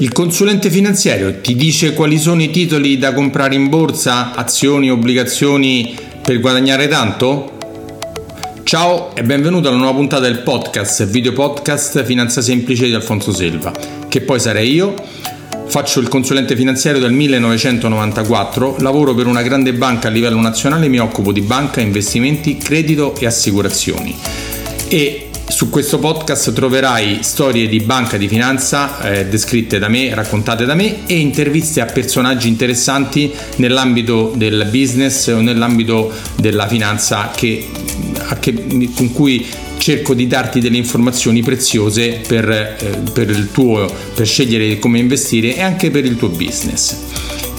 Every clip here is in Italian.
Il consulente finanziario ti dice quali sono i titoli da comprare in borsa, azioni, obbligazioni per guadagnare tanto? Ciao e benvenuto alla nuova puntata del podcast, video podcast Finanza Semplice di Alfonso Selva, che poi sarei io. Faccio il consulente finanziario dal 1994, lavoro per una grande banca a livello nazionale, mi occupo di banca, investimenti, credito e assicurazioni. E su questo podcast troverai storie di banca di finanza eh, descritte da me, raccontate da me e interviste a personaggi interessanti nell'ambito del business o nell'ambito della finanza che, che, con cui cerco di darti delle informazioni preziose per, eh, per, tuo, per scegliere come investire e anche per il tuo business.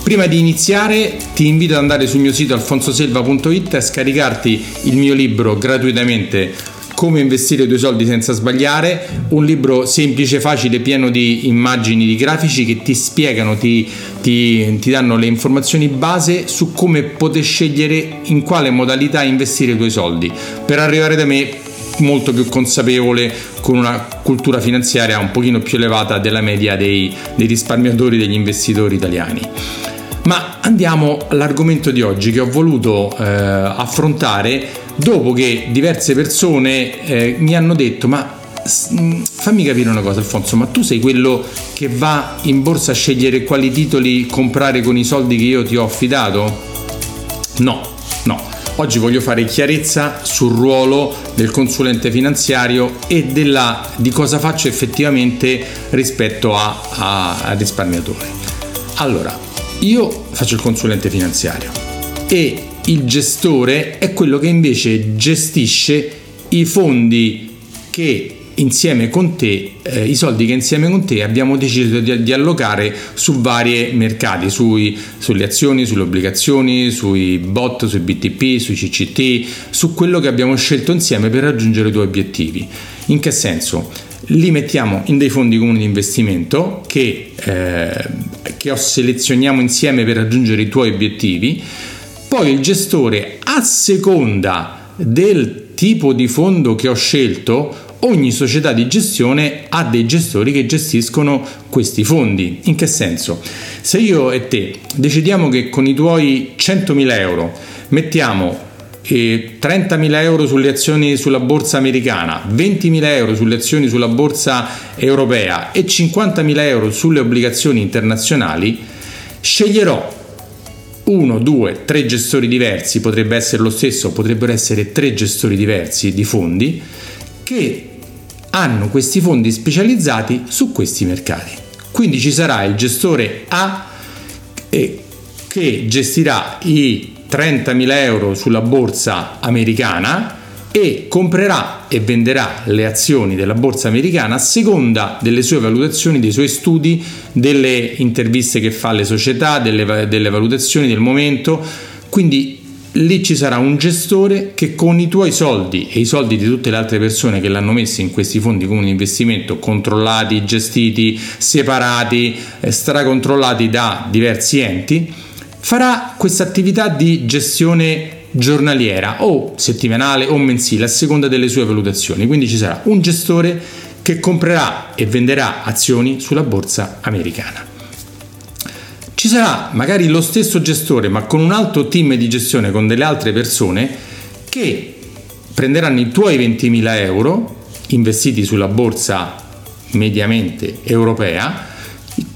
Prima di iniziare ti invito ad andare sul mio sito alfonsoselva.it e scaricarti il mio libro gratuitamente come investire i tuoi soldi senza sbagliare, un libro semplice, facile, pieno di immagini, di grafici che ti spiegano, ti, ti, ti danno le informazioni base su come poter scegliere in quale modalità investire i tuoi soldi per arrivare da me molto più consapevole con una cultura finanziaria un pochino più elevata della media dei, dei risparmiatori, degli investitori italiani. Ma andiamo all'argomento di oggi che ho voluto eh, affrontare dopo che diverse persone eh, mi hanno detto ma mm, fammi capire una cosa Alfonso ma tu sei quello che va in borsa a scegliere quali titoli comprare con i soldi che io ti ho affidato? No, no. Oggi voglio fare chiarezza sul ruolo del consulente finanziario e della, di cosa faccio effettivamente rispetto al risparmiatore. Allora, io faccio il consulente finanziario e il gestore è quello che invece gestisce i fondi che insieme con te, eh, i soldi che insieme con te abbiamo deciso di, di allocare su vari mercati, sui, sulle azioni, sulle obbligazioni, sui bot, sui BTP, sui CCT, su quello che abbiamo scelto insieme per raggiungere i tuoi obiettivi. In che senso? Li mettiamo in dei fondi comuni di investimento che, eh, che selezioniamo insieme per raggiungere i tuoi obiettivi poi il gestore, a seconda del tipo di fondo che ho scelto, ogni società di gestione ha dei gestori che gestiscono questi fondi. In che senso? Se io e te decidiamo che con i tuoi 100.000 euro mettiamo eh, 30.000 euro sulle azioni sulla borsa americana, 20.000 euro sulle azioni sulla borsa europea e 50.000 euro sulle obbligazioni internazionali, sceglierò uno, due, tre gestori diversi, potrebbe essere lo stesso, potrebbero essere tre gestori diversi di fondi che hanno questi fondi specializzati su questi mercati. Quindi ci sarà il gestore A che gestirà i 30.000 euro sulla borsa americana e comprerà e venderà le azioni della borsa americana a seconda delle sue valutazioni, dei suoi studi, delle interviste che fa alle società, delle, delle valutazioni del momento. Quindi lì ci sarà un gestore che con i tuoi soldi e i soldi di tutte le altre persone che l'hanno messo in questi fondi comuni di investimento, controllati, gestiti, separati, eh, stracontrollati da diversi enti, farà questa attività di gestione giornaliera o settimanale o mensile a seconda delle sue valutazioni. Quindi ci sarà un gestore che comprerà e venderà azioni sulla borsa americana. Ci sarà magari lo stesso gestore ma con un altro team di gestione con delle altre persone che prenderanno i tuoi 20.000 euro investiti sulla borsa mediamente europea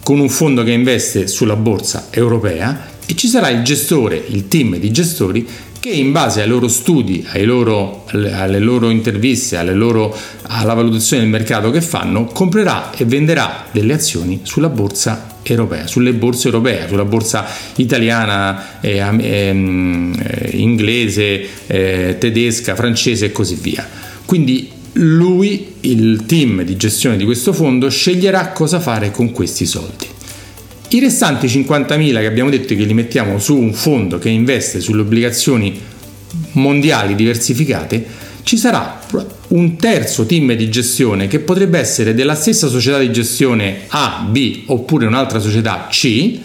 con un fondo che investe sulla borsa europea e ci sarà il gestore, il team di gestori che in base ai loro studi, ai loro, alle loro interviste, loro, alla valutazione del mercato che fanno, comprerà e venderà delle azioni sulla borsa europea, sulle borse europee, sulla borsa italiana, eh, eh, inglese, eh, tedesca, francese e così via. Quindi lui, il team di gestione di questo fondo, sceglierà cosa fare con questi soldi. I restanti 50.000 che abbiamo detto che li mettiamo su un fondo che investe sulle obbligazioni mondiali diversificate, ci sarà un terzo team di gestione che potrebbe essere della stessa società di gestione A, B oppure un'altra società C,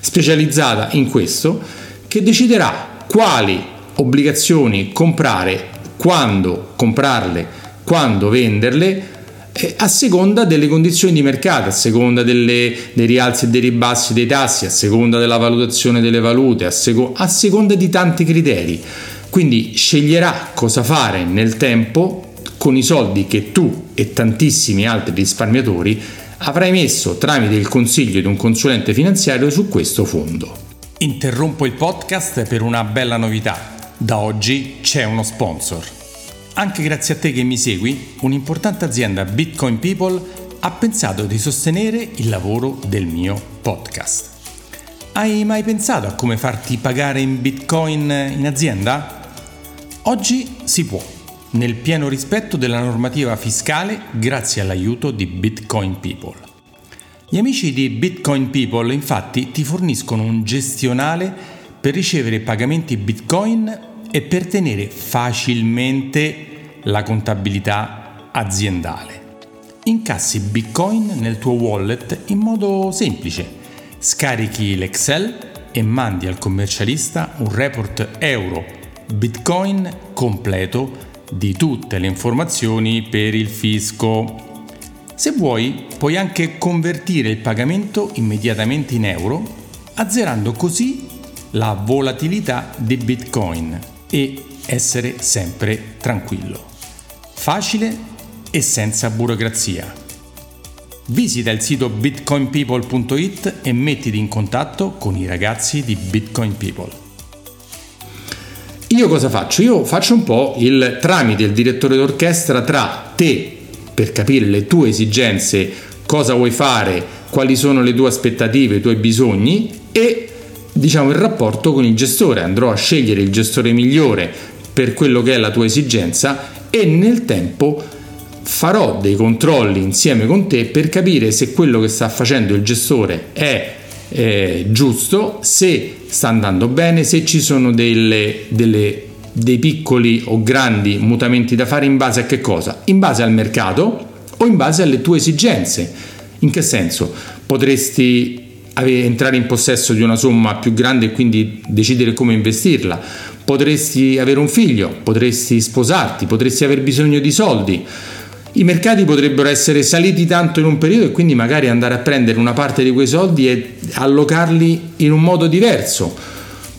specializzata in questo, che deciderà quali obbligazioni comprare, quando comprarle, quando venderle, a seconda delle condizioni di mercato, a seconda delle, dei rialzi e dei ribassi dei tassi, a seconda della valutazione delle valute, a, seco- a seconda di tanti criteri. Quindi sceglierà cosa fare nel tempo con i soldi che tu e tantissimi altri risparmiatori avrai messo tramite il consiglio di un consulente finanziario su questo fondo. Interrompo il podcast per una bella novità. Da oggi c'è uno sponsor. Anche grazie a te che mi segui, un'importante azienda Bitcoin People ha pensato di sostenere il lavoro del mio podcast. Hai mai pensato a come farti pagare in Bitcoin in azienda? Oggi si può, nel pieno rispetto della normativa fiscale grazie all'aiuto di Bitcoin People. Gli amici di Bitcoin People infatti ti forniscono un gestionale per ricevere pagamenti Bitcoin e per tenere facilmente la contabilità aziendale. Incassi Bitcoin nel tuo wallet in modo semplice. Scarichi l'Excel e mandi al commercialista un report euro Bitcoin completo di tutte le informazioni per il fisco. Se vuoi, puoi anche convertire il pagamento immediatamente in euro, azzerando così la volatilità di Bitcoin e essere sempre tranquillo. Facile e senza burocrazia. Visita il sito bitcoinpeople.it e mettiti in contatto con i ragazzi di Bitcoin People. Io cosa faccio? Io faccio un po' il tramite il direttore d'orchestra tra te per capire le tue esigenze, cosa vuoi fare, quali sono le tue aspettative, i tuoi bisogni e diciamo il rapporto con il gestore. Andrò a scegliere il gestore migliore per quello che è la tua esigenza e nel tempo farò dei controlli insieme con te per capire se quello che sta facendo il gestore è eh, giusto, se sta andando bene, se ci sono delle, delle, dei piccoli o grandi mutamenti da fare in base a che cosa? In base al mercato o in base alle tue esigenze. In che senso? Potresti entrare in possesso di una somma più grande e quindi decidere come investirla. Potresti avere un figlio, potresti sposarti, potresti aver bisogno di soldi. I mercati potrebbero essere saliti tanto in un periodo e quindi magari andare a prendere una parte di quei soldi e allocarli in un modo diverso.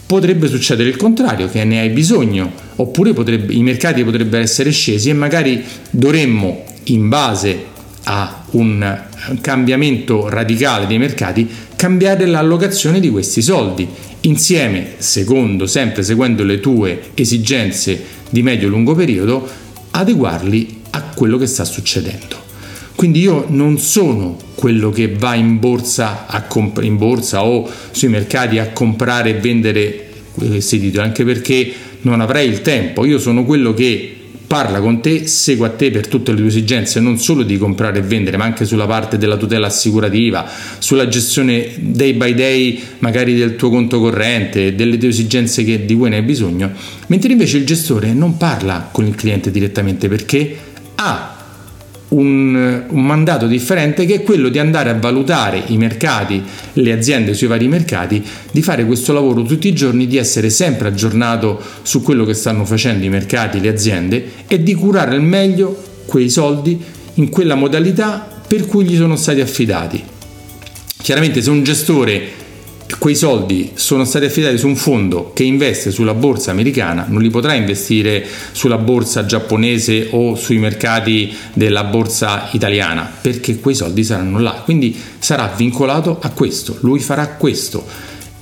Potrebbe succedere il contrario, che ne hai bisogno, oppure potrebbe, i mercati potrebbero essere scesi e magari dovremmo, in base a un cambiamento radicale dei mercati, cambiare l'allocazione di questi soldi insieme, secondo, sempre seguendo le tue esigenze di medio-lungo periodo, adeguarli a quello che sta succedendo. Quindi io non sono quello che va in borsa, comp- in borsa o sui mercati a comprare e vendere questi titoli, anche perché non avrei il tempo. Io sono quello che parla con te, segue a te per tutte le tue esigenze, non solo di comprare e vendere, ma anche sulla parte della tutela assicurativa, sulla gestione day by day magari del tuo conto corrente, delle tue esigenze che, di cui ne hai bisogno, mentre invece il gestore non parla con il cliente direttamente perché ha un, un, mandato differente che è quello di andare a valutare i mercati, le aziende sui vari mercati, di fare questo lavoro tutti i giorni, di essere sempre aggiornato su quello che stanno facendo i mercati, le aziende e di curare al meglio quei soldi in quella modalità per cui gli sono stati affidati. Chiaramente se un gestore quei soldi sono stati affidati su un fondo che investe sulla borsa americana, non li potrà investire sulla borsa giapponese o sui mercati della borsa italiana, perché quei soldi saranno là. Quindi sarà vincolato a questo, lui farà questo.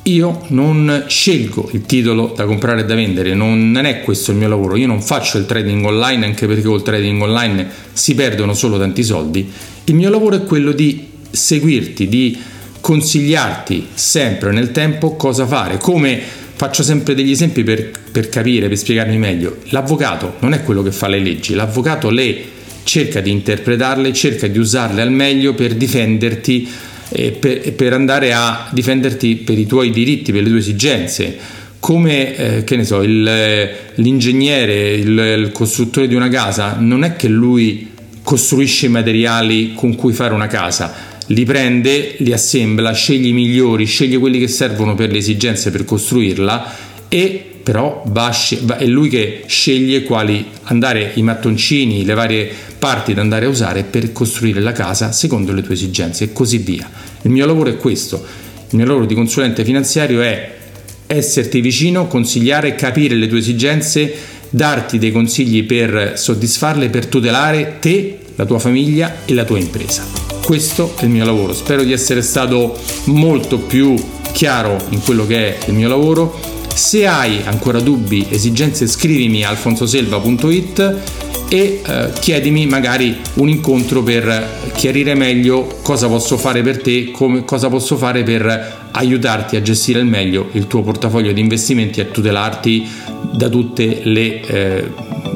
Io non scelgo il titolo da comprare e da vendere, non è questo il mio lavoro, io non faccio il trading online anche perché col trading online si perdono solo tanti soldi. Il mio lavoro è quello di seguirti, di consigliarti sempre nel tempo cosa fare, come faccio sempre degli esempi per, per capire, per spiegarmi meglio. L'avvocato non è quello che fa le leggi, l'avvocato le cerca di interpretarle, cerca di usarle al meglio per difenderti e per, per andare a difenderti per i tuoi diritti, per le tue esigenze. Come eh, che ne so, il, l'ingegnere, il, il, costruttore di una casa, non è che lui costruisce i materiali con cui fare una casa, li prende, li assembla, sceglie i migliori, sceglie quelli che servono per le esigenze per costruirla e però va, va, è lui che sceglie quali andare i mattoncini, le varie parti da andare a usare per costruire la casa secondo le tue esigenze e così via. Il mio lavoro è questo, il mio lavoro di consulente finanziario è esserti vicino, consigliare, capire le tue esigenze, darti dei consigli per soddisfarle, per tutelare te, la tua famiglia e la tua impresa. Questo è il mio lavoro, spero di essere stato molto più chiaro in quello che è il mio lavoro. Se hai ancora dubbi, esigenze, scrivimi a alfonsoselva.it e eh, chiedimi magari un incontro per chiarire meglio cosa posso fare per te, come, cosa posso fare per aiutarti a gestire al meglio il tuo portafoglio di investimenti e a tutelarti da tutti eh,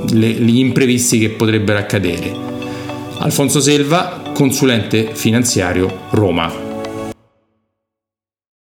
gli imprevisti che potrebbero accadere. Alfonso Selva, consulente finanziario Roma.